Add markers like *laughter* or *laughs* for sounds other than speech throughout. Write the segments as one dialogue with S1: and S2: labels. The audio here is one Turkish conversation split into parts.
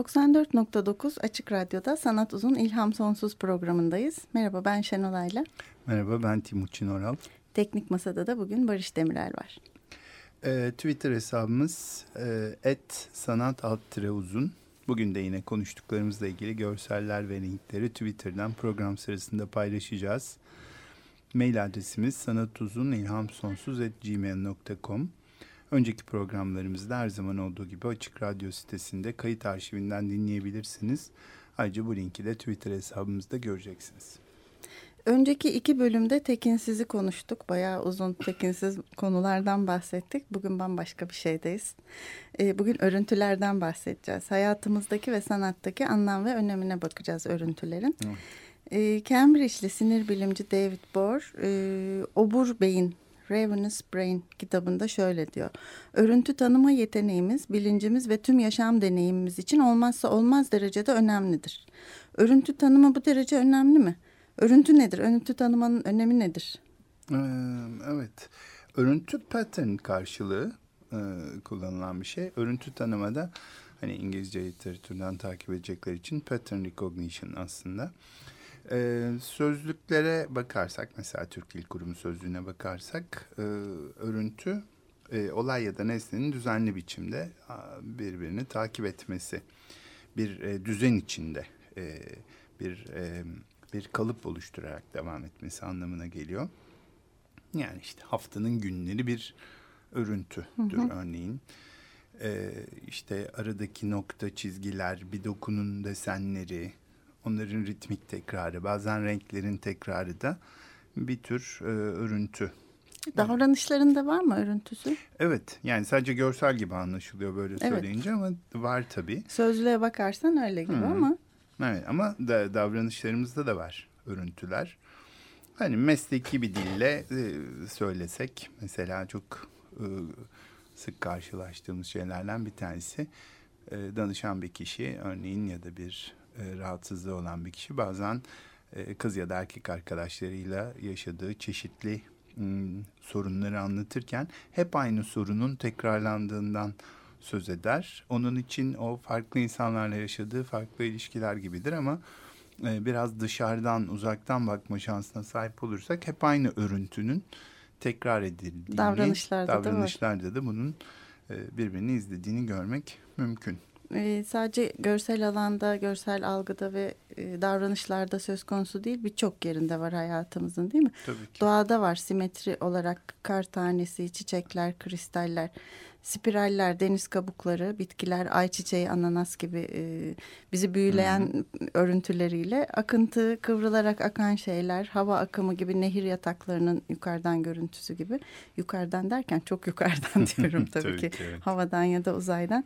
S1: 94.9 Açık Radyo'da Sanat Uzun İlham Sonsuz programındayız. Merhaba ben Şenol Ayla.
S2: Merhaba ben Timuçin Oral.
S1: Teknik Masada da bugün Barış Demirel var.
S2: Ee, Twitter hesabımız e, sanat alt uzun. Bugün de yine konuştuklarımızla ilgili görseller ve linkleri Twitter'dan program sırasında paylaşacağız. Mail adresimiz sanatuzunilhamsonsuz.gmail.com Önceki programlarımızda her zaman olduğu gibi Açık Radyo sitesinde kayıt arşivinden dinleyebilirsiniz. Ayrıca bu linki de Twitter hesabımızda göreceksiniz.
S1: Önceki iki bölümde tekinsiz'i konuştuk. Bayağı uzun tekinsiz konulardan bahsettik. Bugün bambaşka bir şeydeyiz. Ee, bugün örüntülerden bahsedeceğiz. Hayatımızdaki ve sanattaki anlam ve önemine bakacağız örüntülerin. Evet. Ee, Cambridge'li sinir bilimci David Bohr, e, Obur Bey'in Ravenous Brain kitabında şöyle diyor. Örüntü tanıma yeteneğimiz, bilincimiz ve tüm yaşam deneyimimiz için olmazsa olmaz derecede önemlidir. Örüntü tanımı bu derece önemli mi? Örüntü nedir? Örüntü tanımanın önemi nedir?
S2: Ee, evet. Örüntü pattern karşılığı e, kullanılan bir şey. Örüntü tanımada hani İngilizce literatürden takip edecekler için pattern recognition aslında. Ee, sözlüklere bakarsak mesela Türk Dil Kurumu sözlüğüne bakarsak e, örüntü e, olay ya da nesnenin düzenli biçimde birbirini takip etmesi bir e, düzen içinde e, bir e, bir kalıp oluşturarak devam etmesi anlamına geliyor. Yani işte haftanın günleri bir örüntüdür hı hı. örneğin. Ee, işte aradaki nokta çizgiler, bir dokunun desenleri, onların ritmik tekrarı, bazen renklerin tekrarı da bir tür e, örüntü.
S1: Davranışlarında var mı örüntüsü?
S2: Evet yani sadece görsel gibi anlaşılıyor böyle evet. söyleyince ama var tabii.
S1: Sözlüğe bakarsan öyle gibi Hı. ama.
S2: Evet ama da, davranışlarımızda da var örüntüler. Hani mesleki bir dille e, söylesek mesela çok e, sık karşılaştığımız şeylerden bir tanesi e, danışan bir kişi örneğin ya da bir e, rahatsızlığı olan bir kişi. Bazen e, kız ya da erkek arkadaşlarıyla yaşadığı çeşitli m, sorunları anlatırken hep aynı sorunun tekrarlandığından söz eder. Onun için o farklı insanlarla yaşadığı farklı ilişkiler gibidir ama e, biraz dışarıdan uzaktan bakma şansına sahip olursak hep aynı örüntünün tekrar edildiğini,
S1: davranışlarda,
S2: davranışlarda da, da bunun e, birbirini izlediğini görmek mümkün
S1: e, sadece görsel alanda, görsel algıda ve e, davranışlarda söz konusu değil birçok yerinde var hayatımızın değil mi?
S2: Tabii ki.
S1: Doğada var simetri olarak kar tanesi, çiçekler, kristaller spiraller, deniz kabukları, bitkiler, ayçiçeği, ananas gibi e, bizi büyüleyen -hı. örüntüleriyle akıntı, kıvrılarak akan şeyler, hava akımı gibi nehir yataklarının yukarıdan görüntüsü gibi. Yukarıdan derken çok yukarıdan *laughs* diyorum tabii, tabii ki. ki evet. Havadan ya da uzaydan.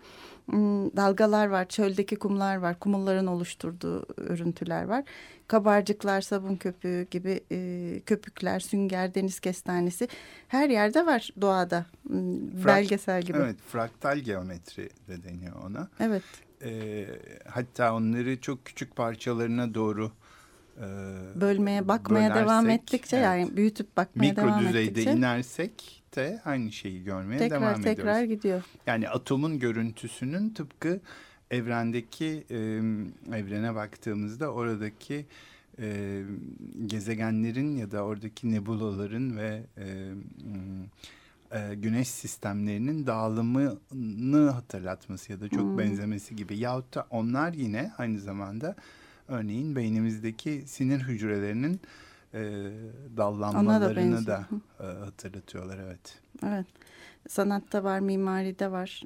S1: Hmm, dalgalar var, çöldeki kumlar var, kumulların oluşturduğu örüntüler var kabarcıklar, sabun köpüğü gibi e, köpükler, sünger, deniz kestanesi her yerde var doğada hmm, Frak, belgesel gibi.
S2: Evet, fraktal geometri de deniyor ona.
S1: Evet.
S2: E, hatta onları çok küçük parçalarına doğru
S1: e, bölmeye, bakmaya bölersek, devam ettikçe evet, yani büyütüp bakmaya
S2: mikro
S1: devam
S2: ettikçe. Mikro düzeyde inersek de aynı şeyi görmeye
S1: tekrar,
S2: devam
S1: tekrar
S2: ediyoruz.
S1: Tekrar gidiyor.
S2: Yani atomun görüntüsünün tıpkı evrendeki e, evrene baktığımızda oradaki e, gezegenlerin ya da oradaki nebulaların ve e, e, güneş sistemlerinin dağılımını hatırlatması ya da çok hmm. benzemesi gibi. Yahut da onlar yine aynı zamanda örneğin beynimizdeki sinir hücrelerinin e, dallanmalarını da, da e, hatırlatıyorlar. Evet.
S1: Evet. Sanatta var, mimaride var,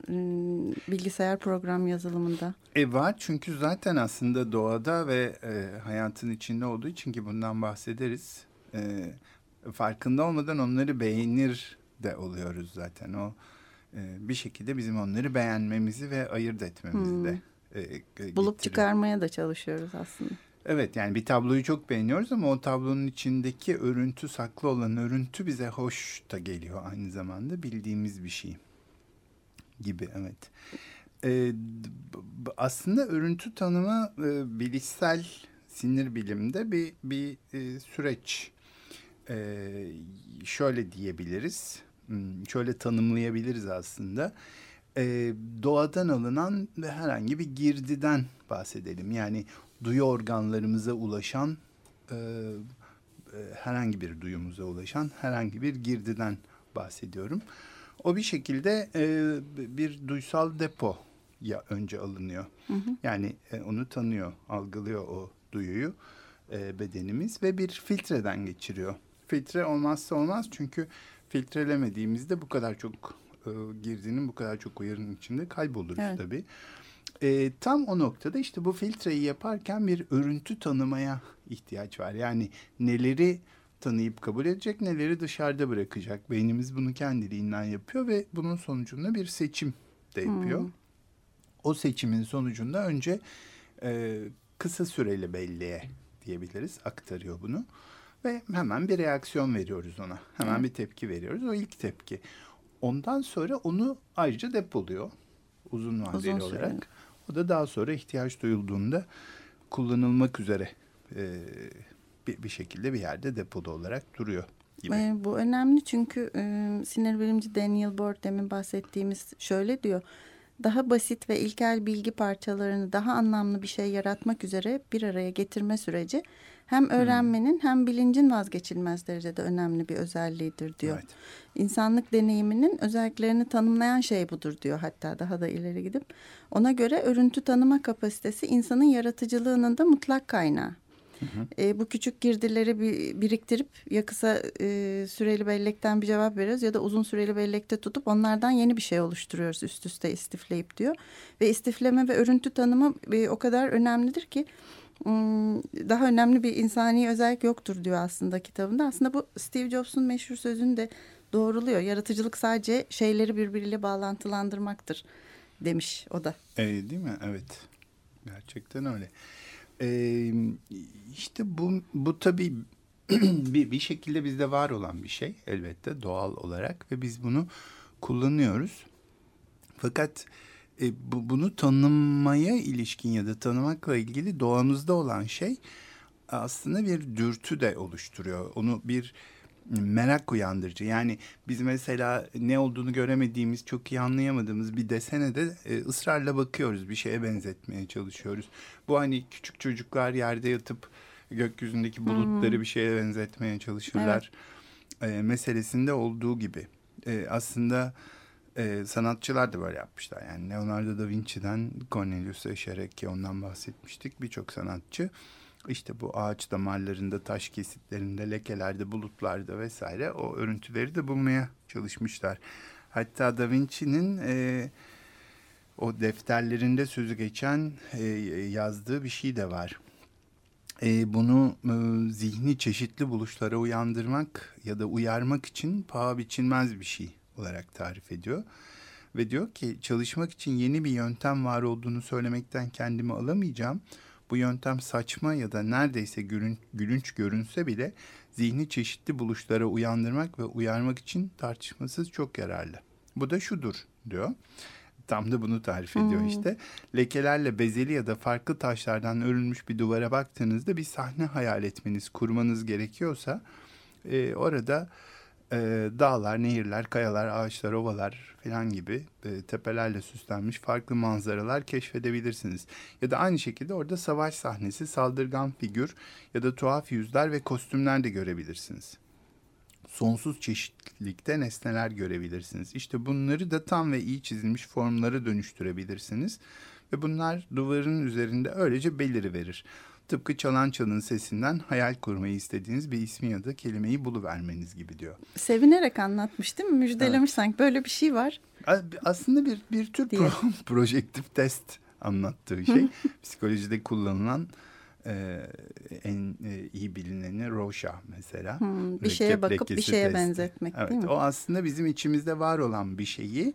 S1: bilgisayar program yazılımında.
S2: E var çünkü zaten aslında doğada ve e, hayatın içinde olduğu için ki bundan bahsederiz. E, farkında olmadan onları beğenir de oluyoruz zaten. O e, bir şekilde bizim onları beğenmemizi ve ayırt etmemizi hmm. de e,
S1: e, Bulup çıkarmaya da çalışıyoruz aslında.
S2: Evet yani bir tabloyu çok beğeniyoruz ama o tablonun içindeki örüntü saklı olan örüntü bize hoş da geliyor aynı zamanda bildiğimiz bir şey gibi evet. Ee, aslında örüntü tanımı e, bilişsel sinir bilimde bir bir e, süreç. E, şöyle diyebiliriz, hmm, şöyle tanımlayabiliriz aslında. E, doğadan alınan herhangi bir girdiden bahsedelim. Yani duyu organlarımıza ulaşan e, e, herhangi bir duyumuza ulaşan herhangi bir girdiden bahsediyorum. O bir şekilde e, bir duysal depo ya önce alınıyor. Hı hı. Yani e, onu tanıyor, algılıyor o duyuyu e, bedenimiz ve bir filtreden geçiriyor. Filtre olmazsa olmaz çünkü filtrelemediğimizde bu kadar çok e, girdinin bu kadar çok uyarının içinde kayboluruz evet. tabii. E, tam o noktada işte bu filtreyi yaparken bir örüntü tanımaya ihtiyaç var. Yani neleri tanıyıp kabul edecek, neleri dışarıda bırakacak. Beynimiz bunu kendiliğinden yapıyor ve bunun sonucunda bir seçim de yapıyor. Hmm. O seçimin sonucunda önce e, kısa süreli belleğe diyebiliriz aktarıyor bunu. Ve hemen bir reaksiyon veriyoruz ona. Hemen hmm. bir tepki veriyoruz. O ilk tepki. Ondan sonra onu ayrıca depoluyor uzun vadeli uzun olarak. O da daha sonra ihtiyaç duyulduğunda kullanılmak üzere e, bir, bir şekilde bir yerde depoda olarak duruyor. Gibi.
S1: Bu önemli çünkü e, sinir bilimci Daniel Board demin bahsettiğimiz şöyle diyor. Daha basit ve ilkel bilgi parçalarını daha anlamlı bir şey yaratmak üzere bir araya getirme süreci hem hmm. öğrenmenin hmm. hem bilincin vazgeçilmez derecede önemli bir özelliğidir diyor. Evet. İnsanlık deneyiminin özelliklerini tanımlayan şey budur diyor hatta daha da ileri gidip. Ona göre örüntü tanıma kapasitesi insanın yaratıcılığının da mutlak kaynağı. Hı hı. E, bu küçük girdileri bir, biriktirip ya kısa e, süreli bellekten bir cevap veriyoruz ya da uzun süreli bellekte tutup onlardan yeni bir şey oluşturuyoruz üst üste istifleyip diyor. Ve istifleme ve örüntü tanımı e, o kadar önemlidir ki daha önemli bir insani özellik yoktur diyor aslında kitabında. Aslında bu Steve Jobs'un meşhur sözünü de doğruluyor. Yaratıcılık sadece şeyleri birbiriyle bağlantılandırmaktır demiş o da.
S2: E, değil mi? Evet. Gerçekten öyle. Ee, işte bu, bu tabii *clears throat* bir, bir şekilde bizde var olan bir şey elbette doğal olarak ve biz bunu kullanıyoruz. Fakat e, bu, bunu tanımaya ilişkin ya da tanımakla ilgili doğamızda olan şey aslında bir dürtü de oluşturuyor. Onu bir merak uyandırıcı. Yani biz mesela ne olduğunu göremediğimiz, çok iyi anlayamadığımız bir desene de e, ısrarla bakıyoruz. Bir şeye benzetmeye çalışıyoruz. Bu hani küçük çocuklar yerde yatıp gökyüzündeki bulutları hmm. bir şeye benzetmeye çalışırlar. Evet. E, meselesinde olduğu gibi. E, aslında e, sanatçılar da böyle yapmışlar. Yani Leonardo da Vinci'den Cornelius Escher'e ki ondan bahsetmiştik. Birçok sanatçı işte bu ağaç damarlarında, taş kesitlerinde, lekelerde, bulutlarda vesaire o örüntüleri de bulmaya çalışmışlar. Hatta Da Vinci'nin e, o defterlerinde sözü geçen e, yazdığı bir şey de var. E, bunu e, zihni çeşitli buluşlara uyandırmak ya da uyarmak için paha biçilmez bir şey olarak tarif ediyor. Ve diyor ki çalışmak için yeni bir yöntem var olduğunu söylemekten kendimi alamayacağım. Bu yöntem saçma ya da neredeyse gülünç, gülünç görünse bile zihni çeşitli buluşlara uyandırmak ve uyarmak için tartışmasız çok yararlı. Bu da şudur diyor. Tam da bunu tarif ediyor hmm. işte. Lekelerle bezeli ya da farklı taşlardan örülmüş bir duvara baktığınızda bir sahne hayal etmeniz, kurmanız gerekiyorsa e, orada e, dağlar, nehirler, kayalar, ağaçlar, ovalar falan gibi e, tepelerle süslenmiş farklı manzaralar keşfedebilirsiniz. Ya da aynı şekilde orada savaş sahnesi, saldırgan figür ya da tuhaf yüzler ve kostümler de görebilirsiniz. Sonsuz çeşitlilikte nesneler görebilirsiniz. İşte bunları da tam ve iyi çizilmiş formlara dönüştürebilirsiniz. Ve bunlar duvarın üzerinde öylece beliri verir. Tıpkı çalan çalın sesinden hayal kurmayı istediğiniz bir ismi ya da kelimeyi buluvermeniz gibi diyor.
S1: Sevinerek anlatmış değil mi? Müjdelemiş evet. sanki böyle bir şey var.
S2: Aslında bir, bir tür pro, *laughs* projektif test anlattığı şey. Psikolojide kullanılan e, en e, iyi bilineni Roşa mesela.
S1: Hmm, bir şeye bakıp bir şeye
S2: testi.
S1: benzetmek
S2: evet,
S1: değil mi?
S2: O aslında bizim içimizde var olan bir şeyi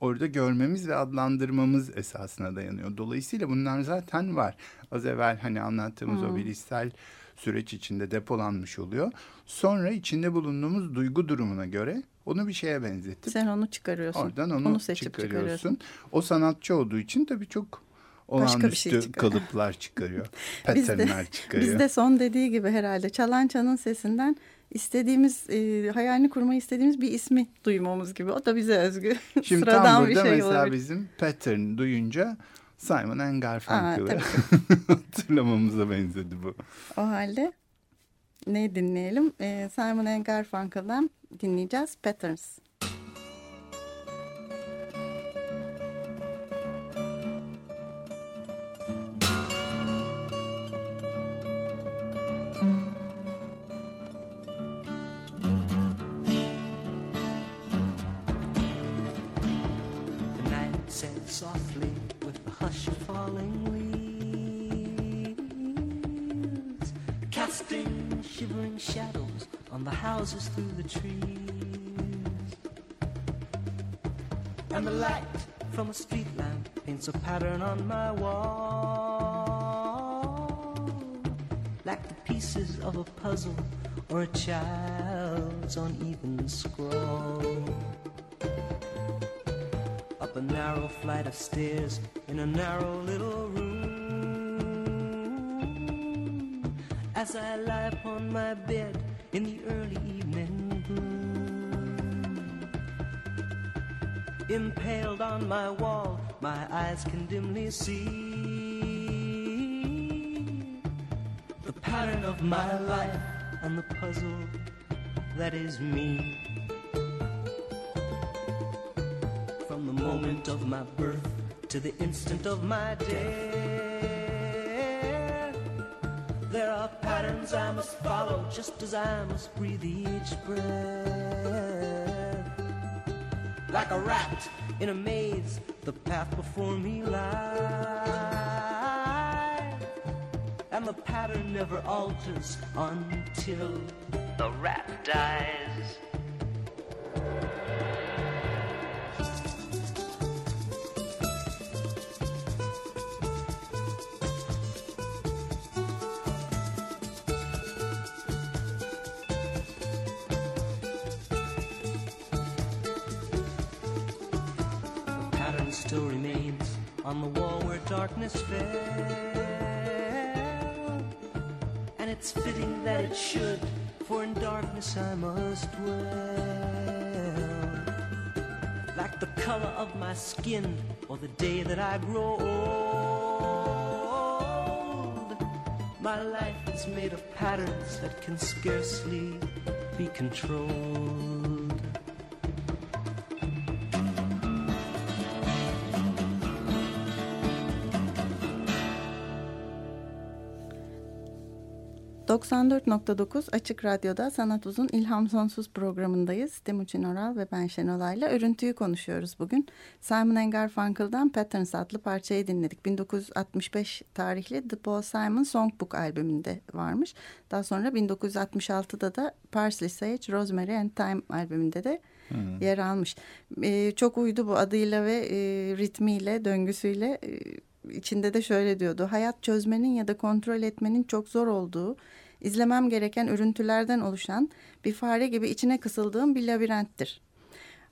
S2: orada görmemiz ve adlandırmamız esasına dayanıyor. Dolayısıyla bunlar zaten var. Az evvel hani anlattığımız
S1: Hmm.
S2: o bilişsel süreç içinde depolanmış oluyor. Sonra içinde bulunduğumuz duygu durumuna göre onu bir şeye benzetip
S1: Sen onu çıkarıyorsun.
S2: oradan onu,
S1: Onu seçip
S2: çıkarıyorsun.
S1: çıkarıyorsun.
S2: O sanatçı olduğu için tabii çok
S1: Başka bir
S2: olağanüstü
S1: şey çıkarıyor.
S2: kalıplar çıkarıyor. *laughs* Patternler çıkarıyor.
S1: Biz de son dediği gibi herhalde Çalança'nın sesinden istediğimiz e, hayalini kurmayı istediğimiz bir ismi duymamız gibi. O da bize özgü. *laughs*
S2: Şimdi
S1: Sıradan
S2: tam
S1: bir
S2: burada
S1: şey
S2: mesela
S1: olabilir.
S2: bizim pattern duyunca Simon and Garfunkel'ı *laughs* hatırlamamıza benzedi bu.
S1: O halde ne dinleyelim? E, Simon Garfunkel'dan dinleyeceğiz Patterns.
S3: The houses through the trees. And the light from a street lamp paints a pattern on my wall, like the pieces of a puzzle or a child's uneven scroll. up a narrow flight of stairs in a narrow little room. As I lie upon my bed in the early evening impaled on my wall, my eyes can dimly see the pattern of my life and the puzzle that is me. From the moment of my birth to the instant of my death, there are patterns I must follow just as I must breathe each breath. Like a rat in a maze, the path before me lies, and the pattern never alters until the rat dies. Or the day that I grow old. My life is made of patterns that can scarcely be controlled.
S1: ...94.9 Açık Radyo'da Sanat Uzun İlham Sonsuz programındayız. Timuçin Oral ve ben Şenolay'la örüntüyü konuşuyoruz bugün. Simon Garfunkel'dan Patterns adlı parçayı dinledik. 1965 tarihli The Paul Simon Songbook albümünde varmış. Daha sonra 1966'da da Parsley Sage, Rosemary and Thyme albümünde de yer almış. Ee, çok uydu bu adıyla ve e, ritmiyle, döngüsüyle... E, içinde de şöyle diyordu. Hayat çözmenin ya da kontrol etmenin çok zor olduğu, izlemem gereken örüntülerden oluşan bir fare gibi içine kısıldığım bir labirenttir.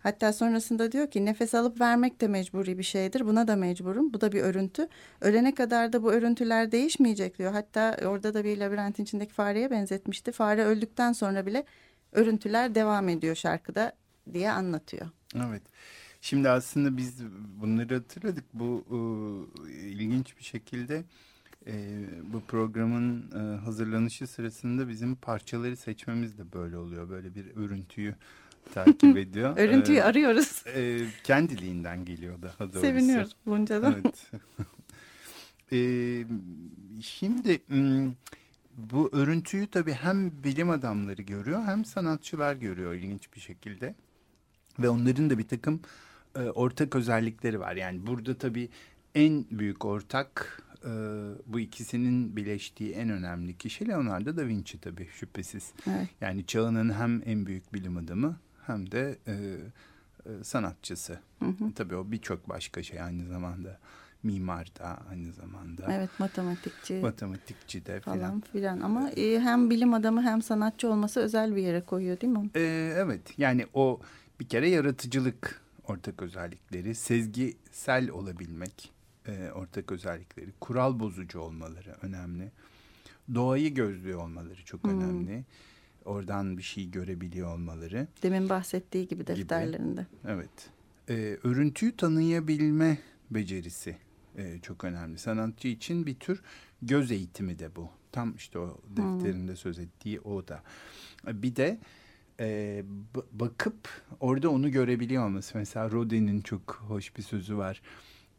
S1: Hatta sonrasında diyor ki nefes alıp vermek de mecburi bir şeydir. Buna da mecburum. Bu da bir örüntü. Ölene kadar da bu örüntüler değişmeyecek diyor. Hatta orada da bir labirentin içindeki fareye benzetmişti. Fare öldükten sonra bile örüntüler devam ediyor şarkıda diye anlatıyor.
S2: Evet. Şimdi aslında biz bunları hatırladık. Bu e, ilginç bir şekilde e, bu programın e, hazırlanışı sırasında bizim parçaları seçmemiz de böyle oluyor. Böyle bir örüntüyü *laughs* takip ediyor.
S1: Örüntüyü
S2: E,
S1: arıyoruz.
S2: e, kendiliğinden geliyor daha doğrusu.
S1: Seviniyoruz bunca da.
S2: Evet. *laughs* E, şimdi bu örüntüyü tabii hem bilim adamları görüyor hem sanatçılar görüyor ilginç bir şekilde. Ve onların da bir takım e, ortak özellikleri var. Yani burada tabii en büyük ortak e, bu ikisinin birleştiği en önemli kişi Leonardo da Vinci tabii şüphesiz.
S1: Evet.
S2: Yani çağının hem en büyük bilim adamı hem de e, e, sanatçısı.
S1: Hı hı.
S2: Tabii o birçok başka şey aynı zamanda. Mimar da aynı zamanda.
S1: Evet matematikçi
S2: Matematikçi de
S1: falan
S2: filan.
S1: filan ama e, hem bilim adamı hem sanatçı olması özel bir yere koyuyor değil mi?
S2: Ee, evet yani o bir kere yaratıcılık ortak özellikleri, sezgisel olabilmek e, ortak özellikleri, kural bozucu olmaları önemli. Doğayı gözlüyor olmaları çok
S1: Hmm.
S2: önemli. Oradan bir şey görebiliyor olmaları.
S1: Demin bahsettiği gibi
S2: Gibi.
S1: defterlerinde.
S2: Evet. Ee, örüntüyü tanıyabilme becerisi e, çok önemli. Sanatçı için bir tür göz eğitimi de bu. Tam işte o defterinde söz ettiği o da. Bir de e, ba- bakıp orada onu görebiliyor olması. Mesela Rodin'in çok hoş bir sözü var.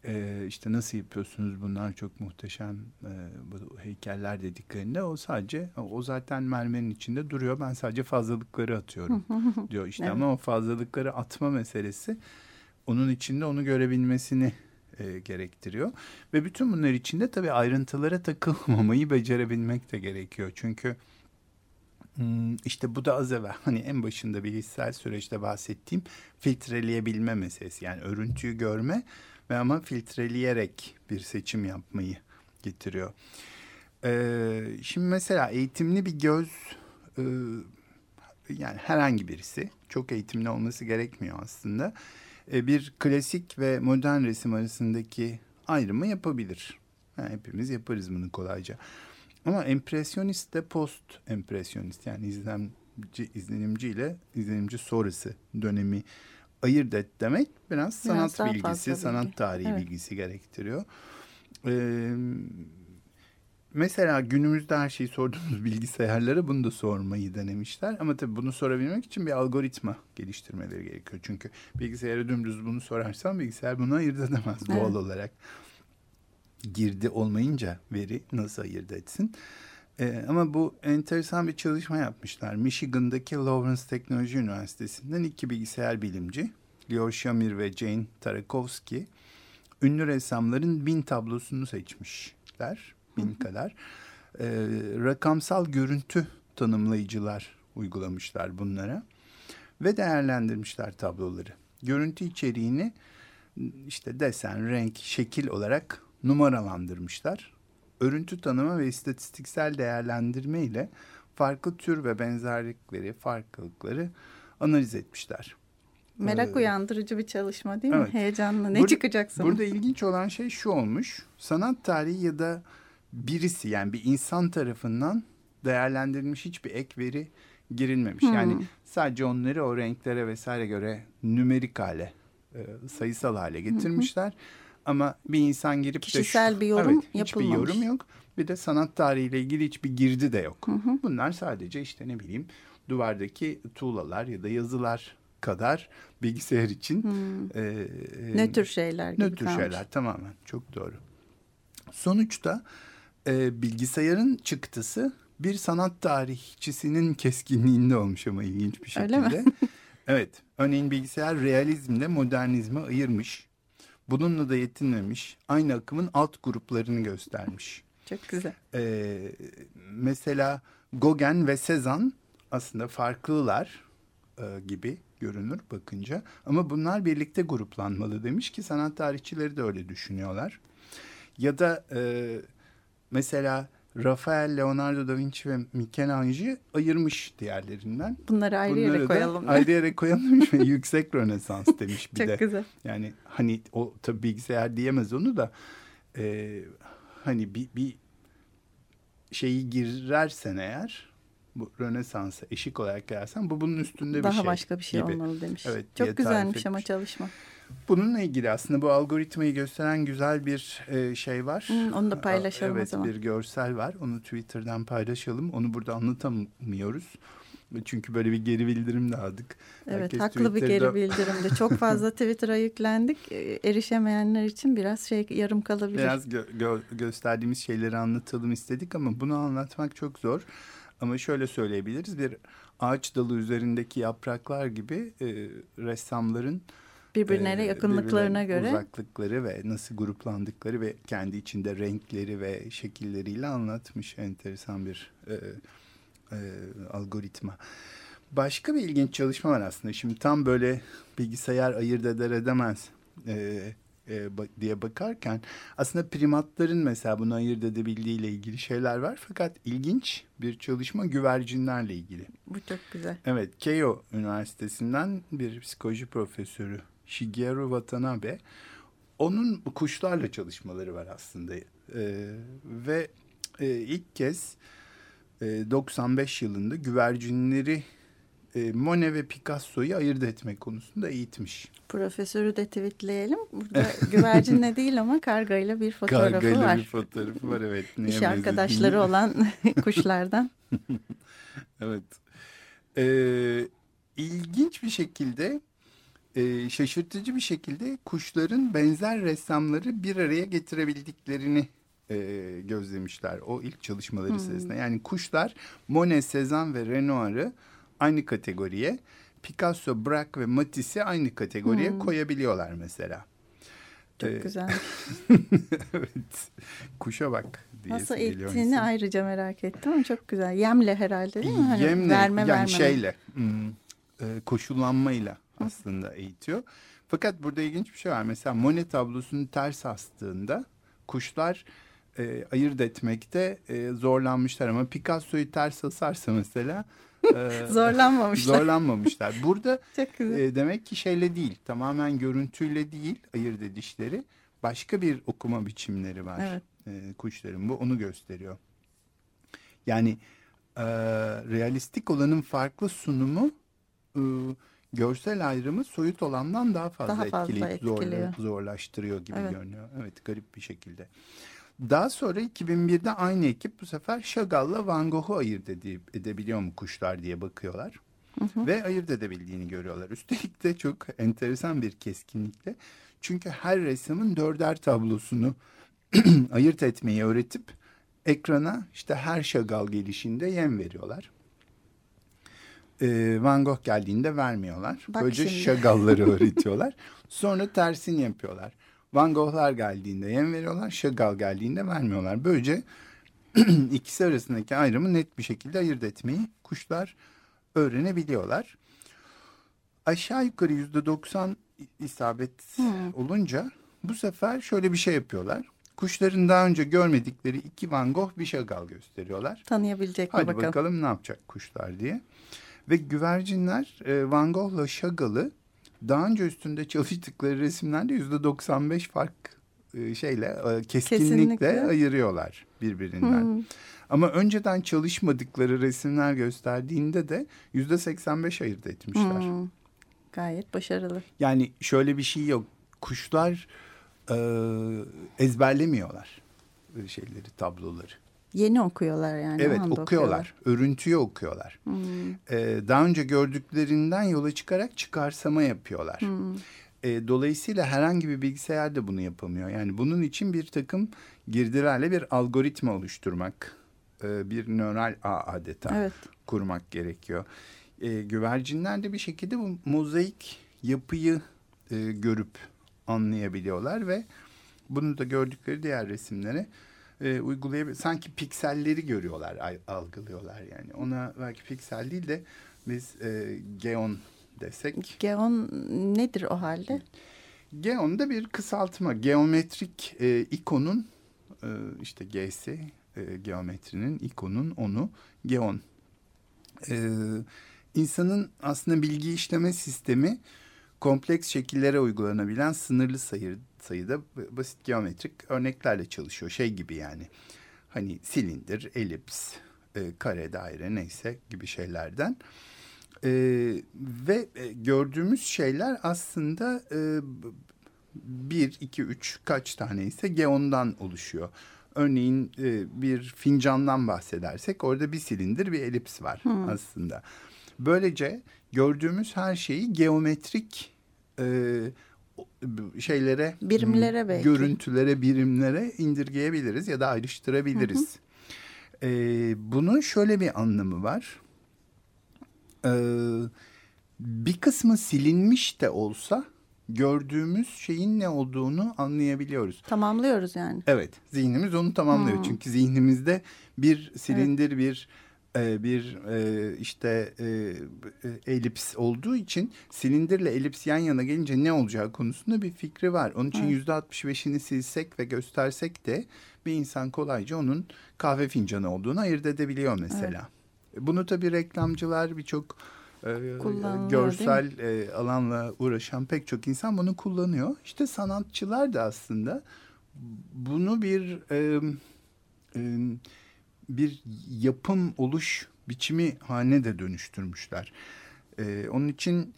S2: E, işte nasıl yapıyorsunuz bunlar çok muhteşem e, bu heykeller dediklerinde o sadece o zaten mermerin içinde duruyor. Ben sadece fazlalıkları atıyorum *laughs* diyor işte
S1: Evet.
S2: ama o fazlalıkları atma meselesi onun içinde onu görebilmesini e, gerektiriyor. Ve bütün bunlar içinde tabii ayrıntılara takılmamayı becerebilmek de gerekiyor. Çünkü hmm, işte bu da az evvel hani en başında bilişsel süreçte bahsettiğim filtreleyebilme meselesi. Yani örüntüyü görme ve ama filtreleyerek bir seçim yapmayı getiriyor. Ee, şimdi mesela eğitimli bir göz e, yani herhangi birisi çok eğitimli olması gerekmiyor aslında. E, bir klasik ve modern resim arasındaki ayrımı yapabilir. Yani hepimiz yaparız bunu kolayca. Ama empresyonist de post empresyonist yani izlemci, izlenimci ile izlenimci sonrası dönemi ayırt et demek biraz sanat
S1: daha
S2: bilgisi,
S1: fazla
S2: sanat
S1: bilgi.
S2: tarihi
S1: Evet.
S2: bilgisi gerektiriyor. Ee, mesela günümüzde her şeyi sorduğumuz *laughs* bilgisayarlara bunu da sormayı denemişler. Ama tabii bunu sorabilmek için bir algoritma geliştirmeleri gerekiyor. Çünkü bilgisayara dümdüz bunu sorarsan bilgisayar bunu ayırt edemez doğal
S1: Evet.
S2: olarak. Girdi olmayınca veri nasıl ayırt etsin? Ee, ama bu enteresan bir çalışma yapmışlar. Michigan'daki Lawrence Teknoloji Üniversitesi'nden iki bilgisayar bilimci, Leo Shamir ve Jane Tarakovsky, ünlü ressamların bin tablosunu seçmişler, bin kadar. Ee, rakamsal görüntü tanımlayıcılar uygulamışlar bunlara ve değerlendirmişler tabloları. Görüntü içeriğini işte desen, renk, şekil olarak numaralandırmışlar. Örüntü tanıma ve istatistiksel değerlendirme ile farklı tür ve benzerlikleri, farklılıkları analiz etmişler.
S1: Merak
S2: Ee,
S1: uyandırıcı bir çalışma değil
S2: evet.
S1: mi? Heyecanla ne
S2: Burada-
S1: çıkacak sana?
S2: Burada ilginç olan şey şu olmuş. Sanat tarihi ya da birisi yani bir insan tarafından değerlendirilmiş hiçbir ek veri girilmemiş.
S1: Hmm.
S2: Yani sadece onları o renklere vesaire göre nümerik hale, e, sayısal hale getirmişler. Ama bir insan girip de
S1: Kişisel bir yorum
S2: evet, hiçbir
S1: yapılmamış.
S2: yorum yok. Bir de sanat tarihiyle ilgili hiçbir girdi de yok.
S1: Hı hı.
S2: Bunlar sadece işte ne bileyim duvardaki tuğlalar ya da yazılar kadar bilgisayar için
S1: Hmm.
S2: e, e,
S1: Nötr şeyler gibi
S2: Nötr
S1: kalmış.
S2: şeyler tamamen çok doğru. Sonuçta e, bilgisayarın çıktısı bir sanat tarihçisinin keskinliğinde olmuş ama ilginç bir
S1: Öyle mi?
S2: şekilde. *laughs* evet. Örneğin bilgisayar realizmle modernizmi ayırmış. Bununla da yetinmemiş. Aynı akımın alt gruplarını göstermiş.
S1: Çok güzel.
S2: Ee, mesela Gauguin ve Cezanne aslında farklılar e, gibi görünür bakınca. Ama bunlar birlikte gruplanmalı demiş ki sanat tarihçileri de öyle düşünüyorlar. Ya da e, mesela Rafael, Leonardo da Vinci ve Michelangelo ayırmış diğerlerinden.
S1: Bunları ayrı
S2: Bunları
S1: yere
S2: da
S1: koyalım.
S2: Ayrı yere koyalım ve *laughs* yüksek Rönesans demiş bir
S1: Çok
S2: de.
S1: güzel.
S2: Yani hani o tabii bilgisayar diyemez onu da e, hani bir, bir şeyi girersen eğer bu Rönesans'a eşik olarak girersen bu bunun üstünde bir
S1: Daha
S2: şey
S1: başka bir şey
S2: gibi.
S1: olmalı demiş.
S2: Evet,
S1: Çok güzelmiş ama çalışma.
S2: Bununla ilgili aslında bu algoritmayı gösteren güzel bir e, şey var.
S1: Onu da paylaşalım o
S2: evet,
S1: zaman.
S2: bir görsel var. Onu Twitter'dan paylaşalım. Onu burada anlatamıyoruz. Çünkü böyle bir geri bildirim de aldık.
S1: Evet
S2: Herkes
S1: haklı bir
S2: Twitter'da-
S1: geri *laughs* bildirimdi. Çok fazla Twitter'a yüklendik. Ee, Erişemeyenler için biraz şey yarım kalabilir.
S2: Biraz gö- gö- gösterdiğimiz şeyleri anlatalım istedik ama bunu anlatmak çok zor. Ama şöyle söyleyebiliriz. Bir ağaç dalı üzerindeki yapraklar gibi e, ressamların
S1: Birbirine
S2: e,
S1: yakınlıklarına
S2: birbirlerine
S1: göre.
S2: Uzaklıkları ve nasıl gruplandıkları ve kendi içinde renkleri ve şekilleriyle anlatmış enteresan bir e, e, algoritma. Başka bir ilginç çalışma var aslında. Şimdi tam böyle bilgisayar ayırt eder edemez e, e, diye bakarken aslında primatların mesela bunu ayırt edebildiğiyle ilgili şeyler var. Fakat ilginç bir çalışma güvercinlerle ilgili.
S1: Bu çok güzel.
S2: Evet, Keio Üniversitesi'nden bir psikoloji profesörü Shigeru Watanabe. Onun kuşlarla çalışmaları var aslında. Ee, ve e, ilk kez e, 95 yılında güvercinleri e, Monet ve Picasso'yu ayırt etme konusunda eğitmiş.
S1: Profesörü de tweetleyelim. Burada *laughs* güvercinle değil ama kargayla bir fotoğrafı
S2: Kargayla
S1: var.
S2: bir fotoğrafı var evet. Neye
S1: İş arkadaşları olan *laughs* kuşlardan. *laughs*
S2: Evet. Ee, ilginç bir şekilde, e, şaşırtıcı bir şekilde kuşların benzer ressamları bir araya getirebildiklerini e, gözlemişler o ilk çalışmaları
S1: Hmm.
S2: sırasında. Yani kuşlar Monet, Cézanne ve Renoir'ı aynı kategoriye, Picasso, Braque ve Matisse'i aynı kategoriye
S1: Hmm.
S2: koyabiliyorlar mesela.
S1: Çok
S2: Ee,
S1: güzel. *laughs*
S2: evet. Kuşa bak diye
S1: Nasıl eğittiğini
S2: insan.
S1: ayrıca merak ettim ama çok güzel. Yemle herhalde değil mi? Hani
S2: Yemle,
S1: verme
S2: yani
S1: vermeme.
S2: şeyle hmm, e, koşullanmayla aslında eğitiyor. Fakat burada ilginç bir şey var. Mesela Monet tablosunu ters astığında kuşlar e, ayırt etmekte e, zorlanmışlar ama Picasso'yu ters asarsa mesela e, *laughs*
S1: Zorlanmamışlar.
S2: zorlanmamışlar. Burada *laughs* e, demek ki şeyle değil, tamamen görüntüyle değil ayırt edişleri başka bir okuma biçimleri var
S1: Evet.
S2: e, kuşların. Bu onu gösteriyor. Yani e, realistik olanın farklı sunumu e, görsel ayrımı soyut olandan daha fazla,
S1: Daha fazla
S2: etkileyip
S1: etkiliyor.
S2: zorla- zorlaştırıyor gibi
S1: Evet.
S2: görünüyor. Evet garip bir şekilde. Daha sonra 2001'de aynı ekip bu sefer Chagall'la Van Gogh'u ayırt edebiliyor mu kuşlar diye bakıyorlar. Ve ayırt edebildiğini görüyorlar. Üstelik de çok enteresan bir keskinlikle. Çünkü her ressamın dörder tablosunu *clears throat* ayırt etmeyi öğretip ekrana işte her Chagall gelişinde yem veriyorlar. Ee, Van Gogh geldiğinde vermiyorlar.
S1: Bak
S2: Böylece
S1: şimdi.
S2: Chagall'ları *laughs* öğretiyorlar. Sonra tersini yapıyorlar. Van Gogh'lar geldiğinde yem veriyorlar. Chagall geldiğinde vermiyorlar. Böylece *clears throat* ikisi arasındaki ayrımı net bir şekilde ayırt etmeyi kuşlar öğrenebiliyorlar. Aşağı yukarı yüzde doksan isabet olunca bu sefer şöyle bir şey yapıyorlar. Kuşların daha önce görmedikleri iki Van Gogh bir Chagall gösteriyorlar.
S1: Tanıyabilecek mi
S2: Hadi
S1: bakalım.
S2: bakalım. ne yapacak kuşlar diye. Ve güvercinler e, Van Gogh'la Chagall'ı daha önce üstünde çalıştıkları resimlerde yüzde 95 fark e, şeyle e, keskinlikle,
S1: Kesinlikle.
S2: ayırıyorlar birbirinden.
S1: Hmm.
S2: Ama önceden çalışmadıkları resimler gösterdiğinde de yüzde 85 ayırt etmişler.
S1: Hmm. Gayet başarılı.
S2: Yani şöyle bir şey yok. Kuşlar e, ezberlemiyorlar e, şeyleri, tabloları.
S1: Yeni okuyorlar yani.
S2: evet
S1: anda
S2: okuyorlar. Örüntüyü okuyorlar.
S1: Hmm.
S2: Ee, daha önce gördüklerinden yola çıkarak çıkarsama yapıyorlar.
S1: Hmm.
S2: Ee, dolayısıyla herhangi bir bilgisayar da bunu yapamıyor. Yani bunun için bir takım girdilerle bir algoritma oluşturmak, e, bir nöral ağ adeta
S1: Evet.
S2: kurmak gerekiyor. Ee, güvercinler de bir şekilde bu mozaik yapıyı e, görüp anlayabiliyorlar ve bunu da gördükleri diğer resimlere e, uygulayabilir. Sanki pikselleri görüyorlar, algılıyorlar yani. Ona belki piksel değil de biz e, geon desek.
S1: Geon nedir o halde?
S2: Geon da bir kısaltma. Geometrik e, ikonun e, işte G'si e, geometrinin ikonun onu geon. E, insanın aslında bilgi işleme sistemi kompleks şekillere uygulanabilen sınırlı sayı, sayıda basit geometrik örneklerle çalışıyor. Şey gibi yani hani silindir, elips, e, kare, daire neyse gibi şeylerden. E, ve e, gördüğümüz şeyler aslında e, bir, iki, üç kaç tane ise geondan oluşuyor. Örneğin e, bir fincandan bahsedersek orada bir silindir, bir elips var aslında. Böylece gördüğümüz her şeyi geometrik e, şeylere,
S1: Birimlere belki.
S2: görüntülere, birimlere indirgeyebiliriz ya da ayrıştırabiliriz. E, bunun şöyle bir anlamı var. E, bir kısmı silinmiş de olsa gördüğümüz şeyin ne olduğunu anlayabiliyoruz.
S1: Tamamlıyoruz yani.
S2: Evet, zihnimiz onu tamamlıyor.
S1: Hmm.
S2: Çünkü zihnimizde bir silindir, bir e, bir e, işte e, e, elips olduğu için silindirle elips yan yana gelince ne olacağı konusunda bir fikri var. Onun için
S1: Evet.
S2: yüzde altmış beşini silsek ve göstersek de bir insan kolayca onun kahve fincanı olduğunu ayırt edebiliyor mesela. Bunu tabii reklamcılar birçok e, görsel e, alanla uğraşan pek çok insan bunu kullanıyor. İşte sanatçılar da aslında bunu bir e, e, bir yapım oluş biçimi haline de dönüştürmüşler. E, onun için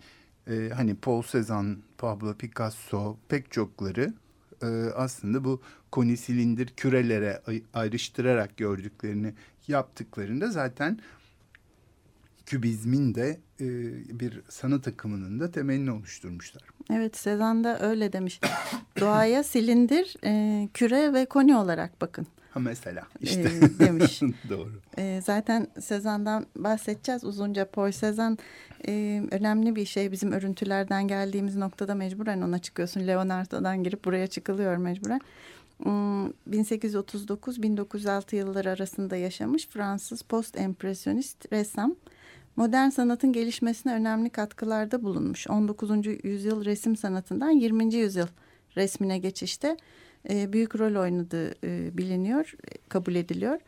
S2: e, hani Paul Cézanne, Pablo Picasso pek çokları e, aslında bu koni silindir kürelere ay- ayrıştırarak gördüklerini yaptıklarında zaten kübizmin de e, bir sanat akımının da temelini oluşturmuşlar.
S1: Evet Sezan da öyle demiş. Doğaya silindir, e, küre ve koni olarak bakın
S2: Ha *laughs* mesela işte
S1: e, demiş. *laughs*
S2: doğru.
S1: E, zaten Sezan'dan bahsedeceğiz uzunca. Paul Sezan e, önemli bir şey. Bizim örüntülerden geldiğimiz noktada mecburen ona çıkıyorsun. Leonardo'dan girip buraya çıkılıyor mecburen. Hmm, 1839-1906 yılları arasında yaşamış Fransız post-empresyonist ressam. Modern sanatın gelişmesine önemli katkılarda bulunmuş. 19. yüzyıl resim sanatından 20. yüzyıl resmine geçişte e, büyük rol oynadığı e, biliniyor, e, kabul ediliyor.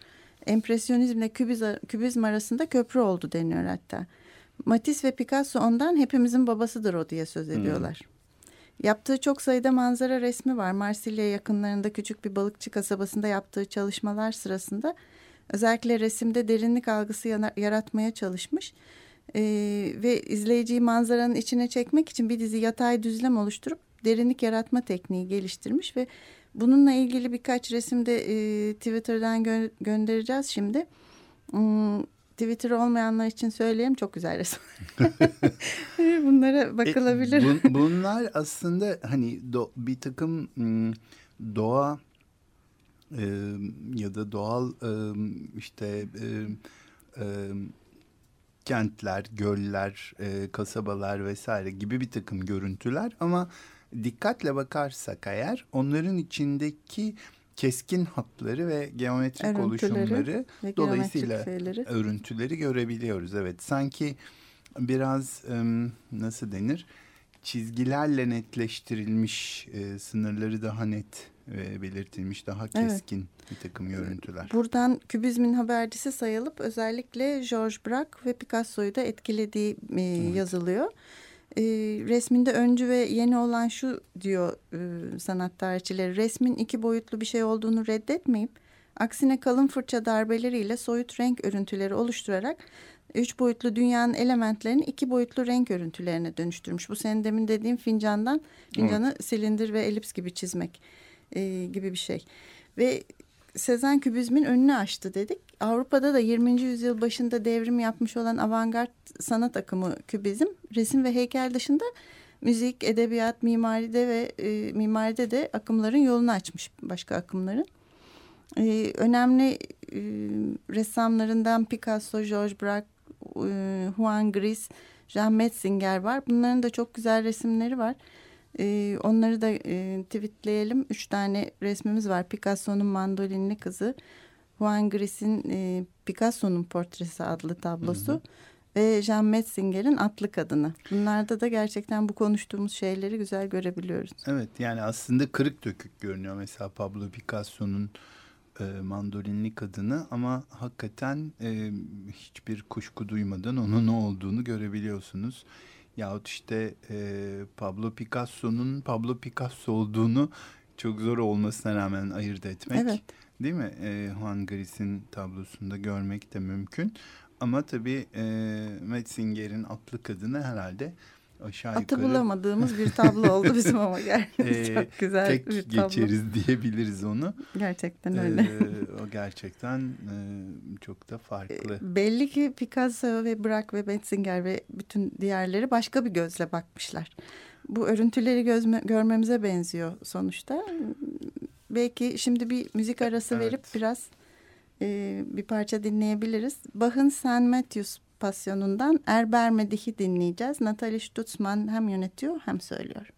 S1: Empresyonizmle kübiz, kübizm arasında köprü oldu deniyor hatta. Matisse ve Picasso ondan hepimizin babasıdır o diye söz ediyorlar. Yaptığı çok sayıda manzara resmi var. Marsilya yakınlarında küçük bir balıkçı kasabasında yaptığı çalışmalar sırasında özellikle resimde derinlik algısı yaratmaya çalışmış. Ee, ve izleyiciyi manzaranın içine çekmek için bir dizi yatay düzlem oluşturup derinlik yaratma tekniği geliştirmiş ve bununla ilgili birkaç resim de e, Twitter'dan gö- göndereceğiz şimdi. Hmm, Twitter olmayanlar için söyleyeyim çok güzel resim. *laughs* Bunlara bakılabilir.
S2: E, bun- *laughs* bunlar aslında hani do- bir takım m, doğa e, ya da doğal e, işte e, e, kentler, göller, e, kasabalar vesaire gibi bir takım görüntüler ama dikkatle bakarsak eğer onların içindeki keskin hatları ve geometrik
S1: Örüntüleri
S2: oluşumları
S1: ve
S2: dolayısıyla
S1: geometrik
S2: örüntüleri görebiliyoruz. Evet sanki biraz nasıl denir çizgilerle netleştirilmiş e, sınırları daha net ve belirtilmiş daha
S1: Evet.
S2: keskin bir takım görüntüler.
S1: Buradan kübizmin habercisi sayılıp özellikle George Braque ve Picasso'yu da etkilediği e, yazılıyor. E, resminde öncü ve yeni olan şu diyor e, sanat tarihçileri resmin iki boyutlu bir şey olduğunu reddetmeyip aksine kalın fırça darbeleriyle soyut renk örüntüleri oluşturarak üç boyutlu dünyanın elementlerini iki boyutlu renk örüntülerine dönüştürmüş. Bu senin demin dediğin fincandan fincanı silindir ve elips gibi çizmek e, gibi bir şey. Ve Sezen Kübizm'in önünü açtı dedik. Avrupa'da da 20. yüzyıl başında devrim yapmış olan avantgard sanat akımı kübizm, resim ve heykel dışında müzik, edebiyat, mimaride ve e, mimaride de akımların yolunu açmış başka akımların. E, önemli e, ressamlarından Picasso, George Braque, e, Juan Gris, Jean Metzinger var. Bunların da çok güzel resimleri var. Ee, onları da e, tweetleyelim. Üç tane resmimiz var. Picasso'nun mandolinli kızı. Juan Gris'in e, Picasso'nun portresi adlı tablosu. Ve Jean Metzinger'in Atlı Kadını. Bunlarda da gerçekten bu konuştuğumuz şeyleri güzel görebiliyoruz.
S2: Evet yani aslında kırık dökük görünüyor mesela Pablo Picasso'nun e, mandolinli kadını ama hakikaten e, hiçbir kuşku duymadan onun ne olduğunu görebiliyorsunuz. Yahut işte e, Pablo Picasso'nun Pablo Picasso olduğunu çok zor olmasına rağmen ayırt etmek.
S1: Evet.
S2: Değil mi? E, Juan Gris'in tablosunda görmek de mümkün. Ama tabii e, Metzinger'in atlı kadını herhalde aşağı
S1: Atı
S2: yukarı
S1: bulamadığımız bir tablo oldu *laughs* bizim ama gerçekten
S2: Ee,
S1: çok güzel
S2: tek
S1: bir tablo.
S2: geçeriz diyebiliriz onu.
S1: Gerçekten öyle.
S2: Ee, o gerçekten e, çok da farklı.
S1: Belli ki Picasso ve Braque ve Metzinger ve bütün diğerleri başka bir gözle bakmışlar. Bu örüntüleri gözme, görmemize benziyor sonuçta. Belki şimdi bir müzik arası
S2: Evet.
S1: verip biraz e, bir parça dinleyebiliriz. Bach'ın St. Matthews pasyonundan Erber Medih'i dinleyeceğiz. Natalie Stutzman hem yönetiyor hem söylüyor.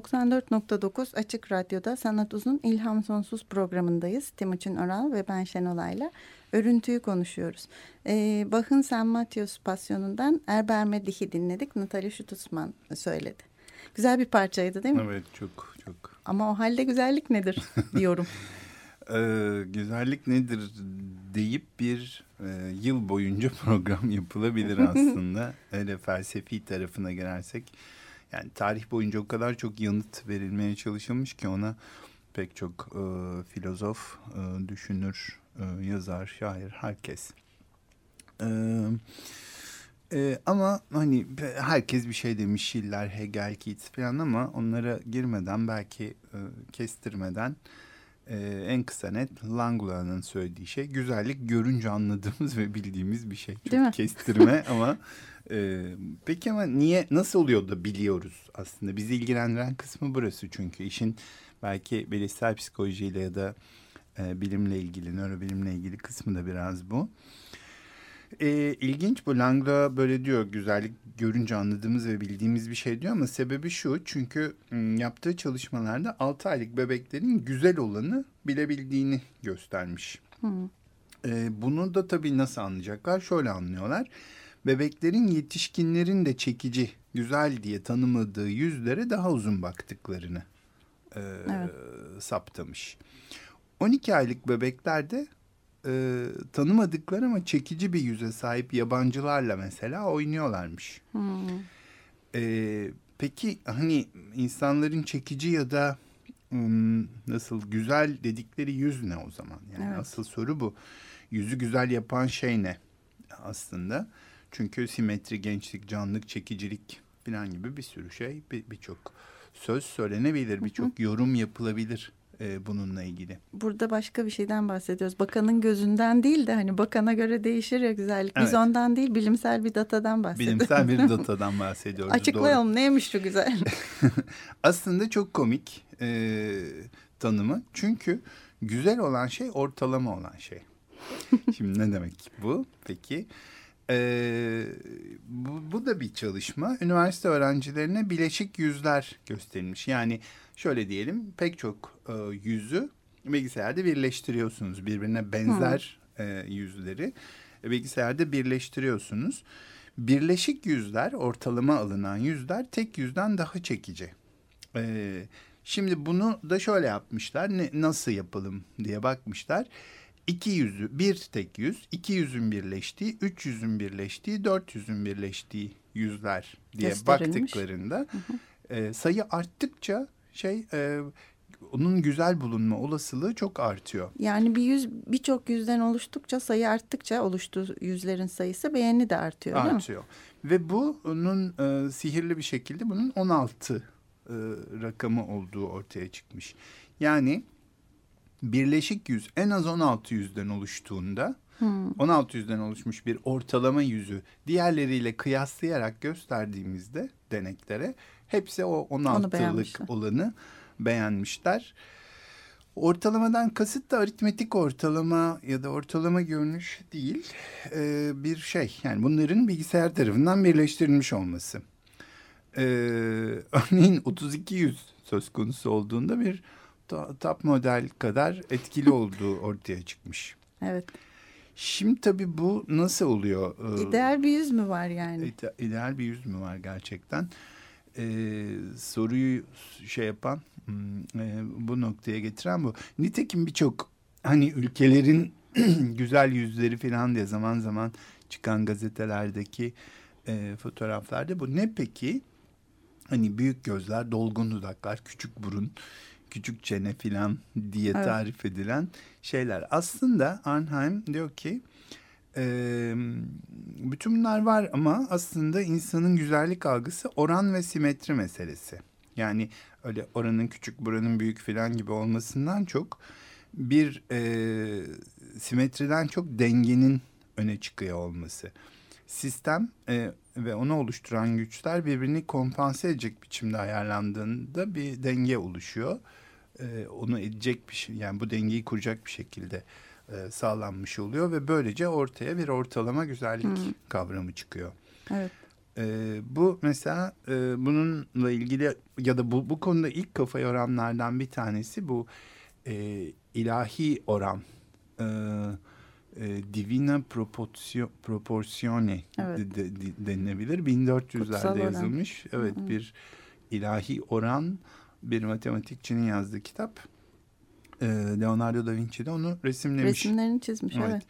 S1: 94.9 Açık Radyo'da Sanat Uzun İlham Sonsuz programındayız. Timuçin Oral ve ben Şenolay'la örüntüyü konuşuyoruz. Ee, Bach'ın San Matius Pasyonu'ndan Erberme Dih'i dinledik. Natalie Schutzman söyledi. Güzel bir parçaydı değil mi?
S2: Evet çok çok.
S1: Ama o halde güzellik nedir *laughs* diyorum.
S2: ee, güzellik nedir deyip bir e, yıl boyunca *laughs* program yapılabilir *laughs* aslında. Öyle felsefi tarafına girersek yani tarih boyunca o kadar çok yanıt verilmeye çalışılmış ki ona pek çok e, filozof, e, düşünür, e, yazar, şair, herkes. E, e, ama hani herkes bir şey demiş, Schiller, Hegel, Keats falan ama onlara girmeden belki e, kestirmeden e, en kısa net Langlois'ın söylediği şey güzellik görünce anladığımız ve bildiğimiz bir şey. Çok kestirme ama *laughs* ee, peki ama niye nasıl oluyor da biliyoruz aslında? Bizi ilgilendiren kısmı burası çünkü işin belki bilişsel psikolojiyle ya da e, bilimle ilgili, nörobilimle ilgili kısmı da biraz bu. E, ilginç bu Langla böyle diyor güzellik görünce anladığımız ve bildiğimiz bir şey diyor ama sebebi şu çünkü yaptığı çalışmalarda 6 aylık bebeklerin güzel olanı bilebildiğini göstermiş. Hmm. E, bunu da tabii nasıl anlayacaklar? Şöyle anlıyorlar. Bebeklerin yetişkinlerin de çekici, güzel diye tanımadığı yüzlere daha uzun baktıklarını e,
S1: Evet.
S2: saptamış. 12 aylık bebeklerde e, tanımadıkları ama çekici bir yüze sahip yabancılarla mesela oynuyorlarmış.
S1: Hmm.
S2: Ee, peki hani insanların çekici ya da ım, nasıl güzel dedikleri yüz ne o zaman? Yani
S1: Evet.
S2: asıl soru bu. Yüzü güzel yapan şey ne aslında? Çünkü simetri, gençlik, canlılık, çekicilik falan gibi bir sürü şey bir- birçok söz söylenebilir, birçok yorum yapılabilir e, bununla ilgili.
S1: Burada başka bir şeyden bahsediyoruz. Bakanın gözünden değil de hani bakana göre değişir ya güzellik. Biz
S2: Evet.
S1: ondan değil bilimsel bir datadan bahsediyoruz.
S2: Bilimsel bir *laughs* datadan bahsediyoruz. doğru.
S1: Açıklayalım neymiş şu güzel. *laughs* *laughs*
S2: Aslında çok komik e, tanımı. Çünkü güzel olan şey ortalama olan şey. Şimdi ne demek bu? Peki. E, bu, bu da bir çalışma. Üniversite öğrencilerine bileşik yüzler gösterilmiş. Yani şöyle diyelim pek çok e, yüzü bilgisayarda birleştiriyorsunuz. Birbirine benzer e, yüzleri bilgisayarda birleştiriyorsunuz. Birleşik yüzler, ortalama alınan yüzler tek yüzden daha çekici. Ee, şimdi bunu da şöyle yapmışlar. Ne, nasıl yapalım diye bakmışlar. İki yüzü, bir tek yüz, iki yüzün birleştiği, üç yüzün birleştiği, dört yüzün birleştiği yüzler diye baktıklarında e, sayı arttıkça şey e, onun güzel bulunma olasılığı çok artıyor.
S1: Yani bir yüz birçok yüzden oluştukça sayı arttıkça oluştuğu yüzlerin sayısı beğeni de artıyor değil mi?
S2: artıyor. Ve bunun e, sihirli bir şekilde bunun 16 e, rakamı olduğu ortaya çıkmış. Yani birleşik yüz en az 16 yüzden oluştuğunda 16 yüzden oluşmuş bir ortalama yüzü diğerleriyle kıyaslayarak gösterdiğimizde deneklere hepsi o 16'lık
S1: beğenmişler.
S2: olanı beğenmişler. Ortalamadan kasıt da aritmetik ortalama ya da ortalama görünüş değil Ee, bir şey. Yani bunların bilgisayar tarafından birleştirilmiş olması. Ee, örneğin 32 yüz söz konusu olduğunda bir top model kadar etkili *laughs* olduğu ortaya çıkmış.
S1: Evet.
S2: Şimdi tabii bu nasıl oluyor? Ee,
S1: İdeal bir yüz mü var yani?
S2: İde- ideal bir yüz mü var gerçekten? Ee, soruyu şey yapan, hmm, e, bu noktaya getiren bu. Nitekim birçok hani ülkelerin *clears throat* güzel yüzleri falan diye zaman zaman çıkan gazetelerdeki e, fotoğraflarda bu. Ne peki? Hani büyük gözler, dolgun dudaklar, küçük burun, küçük çene falan diye
S1: Evet.
S2: tarif edilen şeyler. Aslında Arnhem diyor ki ee, bütün bunlar var ama aslında insanın güzellik algısı oran ve simetri meselesi. Yani öyle oranın küçük buranın büyük filan gibi olmasından çok bir e, simetriden çok dengenin öne çıkıyor olması. Sistem e, ve onu oluşturan güçler birbirini kompanse edecek biçimde ayarlandığında bir denge oluşuyor. E, onu edecek bir şey yani bu dengeyi kuracak bir şekilde e, sağlanmış oluyor ve böylece ortaya bir ortalama güzellik kavramı çıkıyor.
S1: Evet.
S2: E, bu mesela e, bununla ilgili ya da bu, bu konuda ilk kafa yoranlardan bir tanesi bu e, ilahi oran. E, e, Divina Proporzio- Proporzione
S1: Evet.
S2: de- de- de- denilebilir. 1400'lerde
S1: Kutsal oran.
S2: yazılmış. Evet bir ilahi oran bir matematikçinin yazdığı kitap. E, Leonardo da Vinci de onu resimlemiş.
S1: Resimlerini çizmiş evet.
S2: Evet.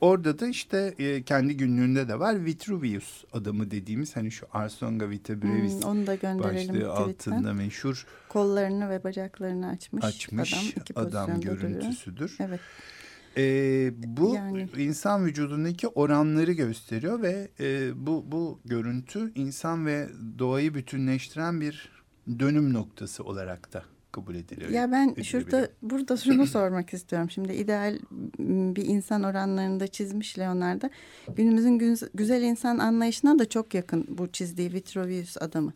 S2: Orada da işte e, kendi günlüğünde de var Vitruvius adamı dediğimiz hani şu Arsonga Vita Brevis
S1: Hmm, onu da gönderelim
S2: başlığı altında meşhur
S1: Kollarını ve bacaklarını açmış,
S2: açmış
S1: adam. iki
S2: adam,
S1: pozisyonda duruyor.
S2: görüntüsüdür.
S1: Evet.
S2: E, bu
S1: Yani.
S2: insan vücudundaki oranları gösteriyor ve e, bu bu görüntü insan ve doğayı bütünleştiren bir dönüm noktası olarak da kabul ediliyor.
S1: Ya ben
S2: edilebilir.
S1: şurada burada şunu *laughs* sormak istiyorum. Şimdi ideal bir insan oranlarında çizmiş Leonardo. Günümüzün güz- güzel insan anlayışına da çok yakın bu çizdiği Vitruvius adamı.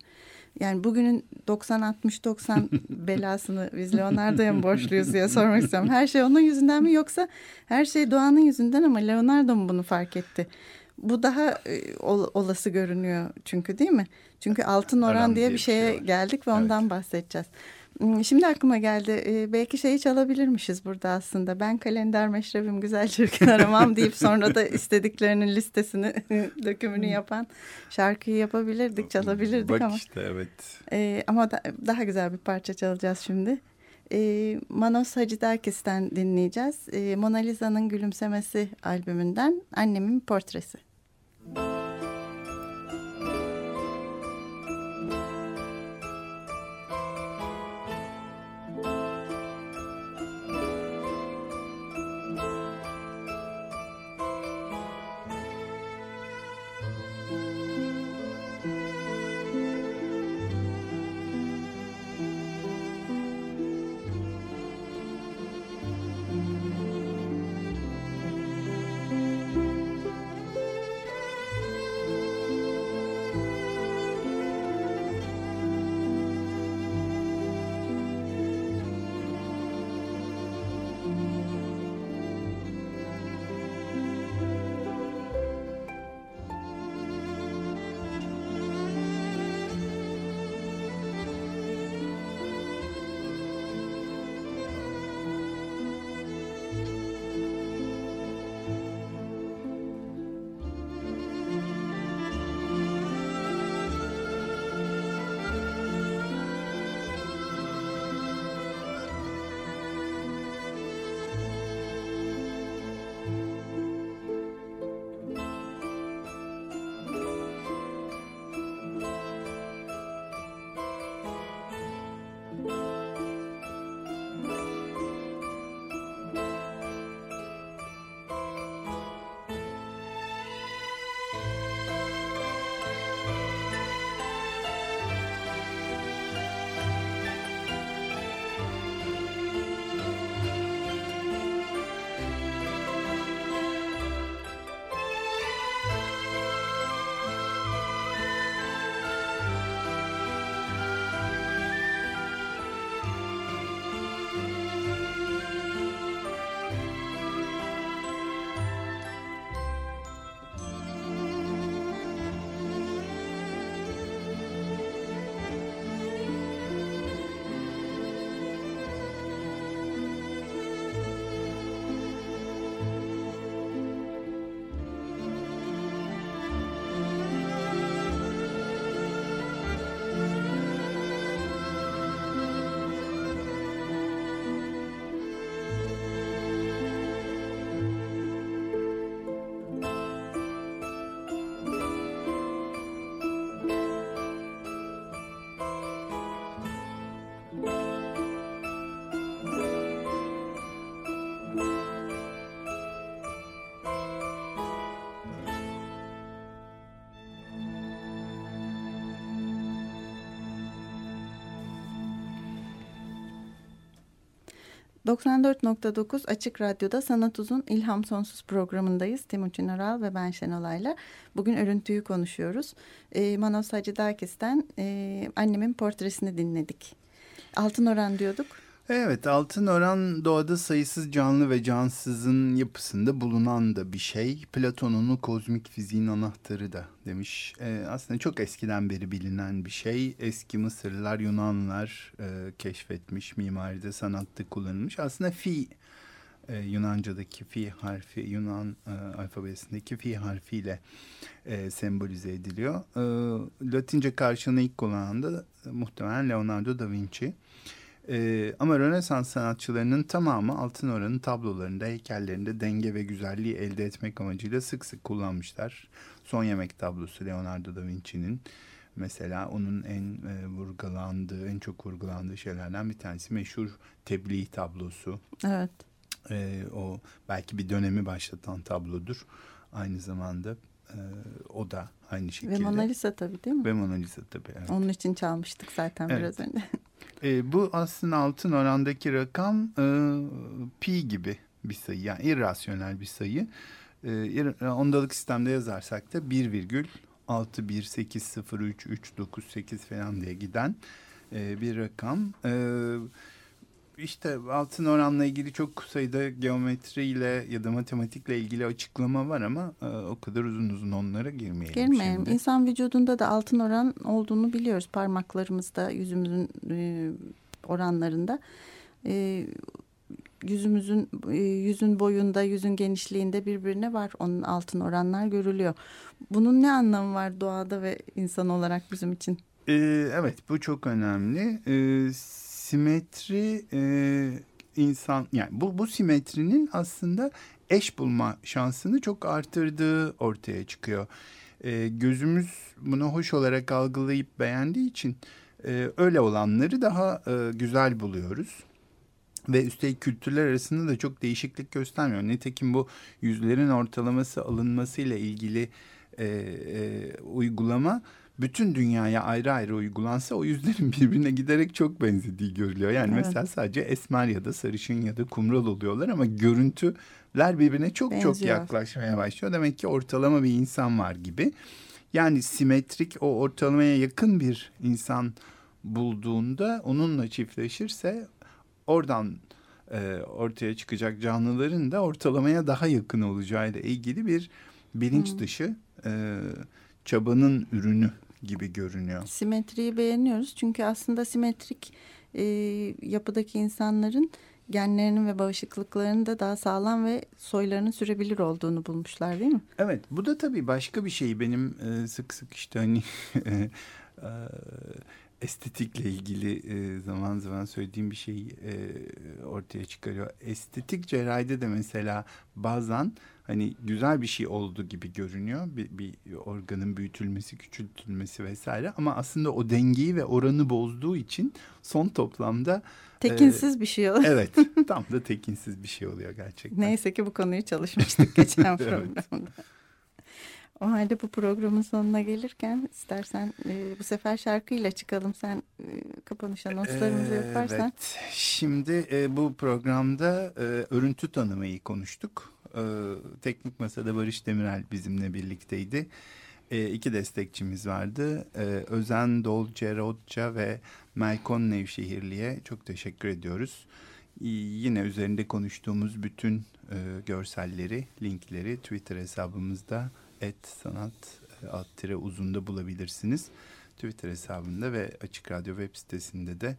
S1: Yani bugünün 90-60-90 *laughs* belasını biz Leonardo'ya mı borçluyuz diye *laughs* sormak istiyorum. Her şey onun yüzünden mi yoksa her şey doğanın yüzünden ama Leonardo mu bunu fark etti? Bu daha e, ol- olası görünüyor çünkü değil mi? Çünkü altın oran, diye bir şeye
S2: var.
S1: geldik ve
S2: Evet.
S1: ondan bahsedeceğiz. Hmm, Şimdi aklıma geldi. Ee, belki şeyi çalabilirmişiz burada aslında. Ben kalender meşrebim güzel çirkin *laughs* aramam deyip sonra da istediklerinin listesini, *laughs* dökümünü yapan şarkıyı yapabilirdik, çalabilirdik
S2: Bak
S1: ama.
S2: işte evet.
S1: Ee, ama da- daha güzel bir parça çalacağız şimdi. Ee, Manos Hacıderkis'ten dinleyeceğiz. Ee, Mona Lisa'nın Gülümsemesi albümünden Annemin Portresi. ...94.9 Açık Radyo'da Sanat Uzun İlham Sonsuz programındayız. Timuçin Oral ve ben Şenolay'la. Bugün örüntüyü konuşuyoruz. E, Manos Hacıdakis'ten e, annemin portresini dinledik. Altın oran diyorduk.
S2: Evet altın oran doğada sayısız canlı ve cansızın yapısında bulunan da bir şey. Platon'un kozmik fiziğin anahtarı da demiş. Ee, aslında çok eskiden beri bilinen bir şey. Eski Mısırlılar, Yunanlar e, keşfetmiş, mimaride, sanatta kullanılmış. Aslında fi e, Yunanca'daki fi harfi, Yunan e, alfabesindeki fi harfiyle e, sembolize ediliyor. E, Latince karşılığını ilk kullanan da e, muhtemelen Leonardo da Vinci. Ee, ama Rönesans sanatçılarının tamamı altın oranın tablolarında, heykellerinde denge ve güzelliği elde etmek amacıyla sık sık kullanmışlar. Son Yemek tablosu Leonardo da Vinci'nin mesela onun en e, vurgulandığı, en çok vurgulandığı şeylerden bir tanesi meşhur tebliğ tablosu.
S1: Evet.
S2: Ee, o belki bir dönemi başlatan tablodur. Aynı zamanda e, o da aynı şekilde.
S1: Ve Mona Lisa tabii değil mi?
S2: Ve Mona Lisa tabii. Evet.
S1: Onun için çalmıştık zaten
S2: Evet.
S1: biraz önce. *laughs*
S2: E, bu aslında altın orandaki rakam e, pi gibi bir sayı yani irrasyonel bir sayı. E, ondalık sistemde yazarsak da 1,618033998 falan diye giden e, bir rakam. E, işte altın oranla ilgili çok sayıda geometriyle ya da matematikle ilgili açıklama var ama e, o kadar uzun uzun onlara girmeyelim
S1: Girmeyelim.
S2: şimdi.
S1: İnsan vücudunda da altın oran olduğunu biliyoruz. Parmaklarımızda, yüzümüzün e, oranlarında e, yüzümüzün e, yüzün boyunda yüzün genişliğinde birbirine var onun altın oranlar görülüyor. Bunun ne anlamı var doğada ve insan olarak bizim için?
S2: Ee, evet bu çok önemli. Ee, simetri e, insan yani bu bu simetrinin aslında eş bulma şansını çok artırdığı ortaya çıkıyor. Ee, gözümüz bunu hoş olarak algılayıp beğendiği için e, öyle olanları daha e, güzel buluyoruz. Ve üstelik kültürler arasında da çok değişiklik göstermiyor. Nitekim bu yüzlerin ortalaması alınmasıyla ilgili e, e, uygulama bütün dünyaya ayrı ayrı uygulansa o yüzlerin *laughs* birbirine giderek çok benzediği görülüyor. Yani evet. mesela sadece esmer ya da sarışın ya da kumral oluyorlar ama görüntüler birbirine çok Benziyor. çok yaklaşmaya başlıyor. Demek ki ortalama bir insan var gibi. Yani simetrik o ortalamaya yakın bir insan bulduğunda onunla çiftleşirse oradan e, ortaya çıkacak canlıların da ortalamaya daha yakın olacağıyla ilgili bir bilinç dışı e, çabanın ürünü gibi görünüyor.
S1: Simetriyi beğeniyoruz çünkü aslında simetrik e, yapıdaki insanların genlerinin ve bağışıklıklarının da daha sağlam ve soylarının sürebilir olduğunu bulmuşlar değil mi?
S2: Evet bu da tabii başka bir şey benim e, sık sık işte hani *laughs* e, estetikle ilgili e, zaman zaman söylediğim bir şey e, ortaya çıkarıyor. Estetik cerrahide de mesela bazen hani güzel bir şey oldu gibi görünüyor. Bir, bir organın büyütülmesi, küçültülmesi vesaire ama aslında o dengeyi ve oranı bozduğu için son toplamda
S1: tekinsiz e, bir şey oluyor.
S2: Evet, *laughs* tam da tekinsiz bir şey oluyor gerçekten.
S1: Neyse ki bu konuyu çalışmıştık geçen *laughs* programda. O halde bu programın sonuna gelirken istersen e, bu sefer şarkıyla çıkalım. Sen e, kapanış anonslarımızı yaparsan. Evet.
S2: Şimdi e, bu programda e, örüntü tanımayı konuştuk. E, Teknik Masada Barış Demirel bizimle birlikteydi. E, iki destekçimiz vardı. E, Özen Dolce Rodça ve Melkon Nevşehirli'ye çok teşekkür ediyoruz. E, yine üzerinde konuştuğumuz bütün e, görselleri, linkleri Twitter hesabımızda et sanat e, alt tire uzunda bulabilirsiniz. Twitter hesabında ve Açık Radyo web sitesinde de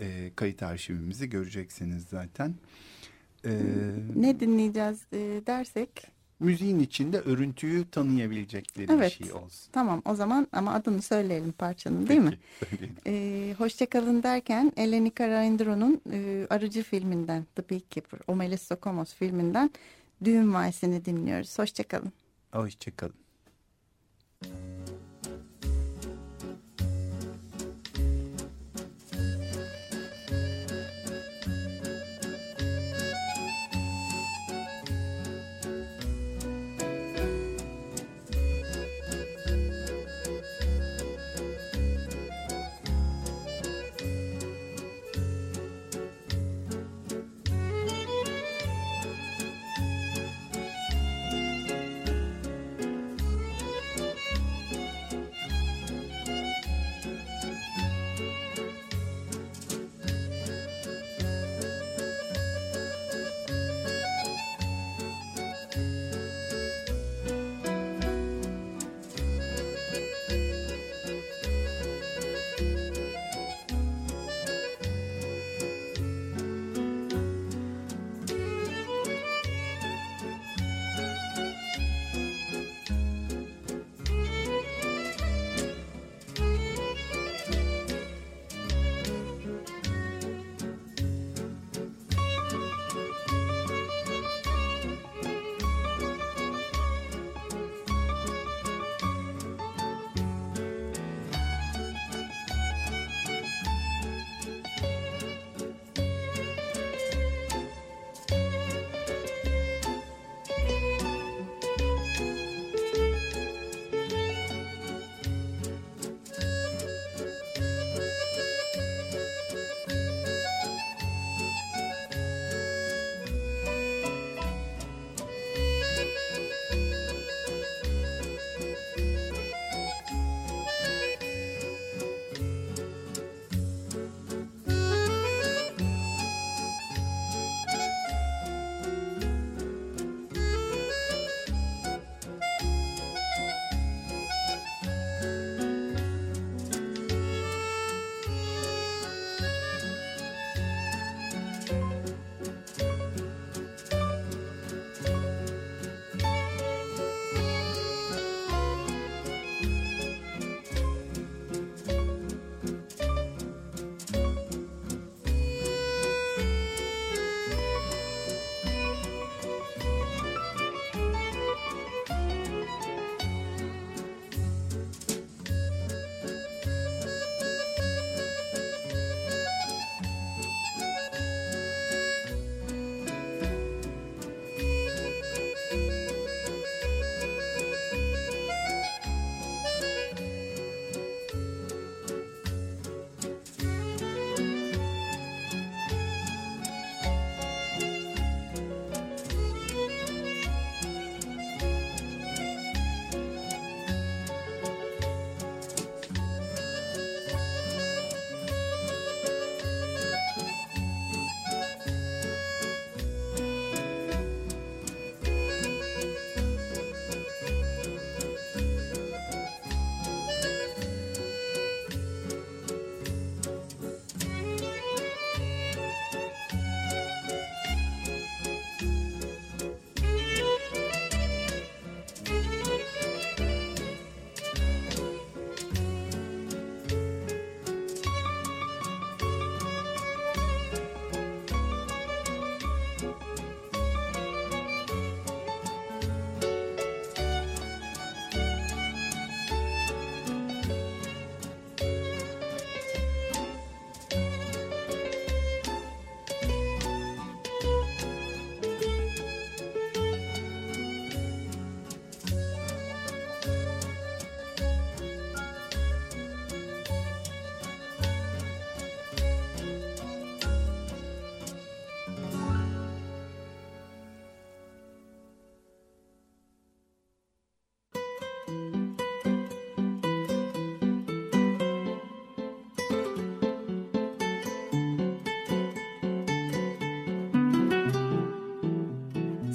S2: e, kayıt arşivimizi göreceksiniz zaten.
S1: E, ne dinleyeceğiz e, dersek?
S2: Müziğin içinde örüntüyü tanıyabilecekleri evet, bir şey olsun.
S1: Tamam o zaman ama adını söyleyelim parçanın değil Peki, mi? Söyleyelim. Ee, Hoşçakalın derken Eleni Karaindro'nun e, Arıcı filminden The Beekeeper, Omelis Sokomos filminden Düğün Valsi'ni dinliyoruz. Hoşçakalın.
S2: Hoşçakalın.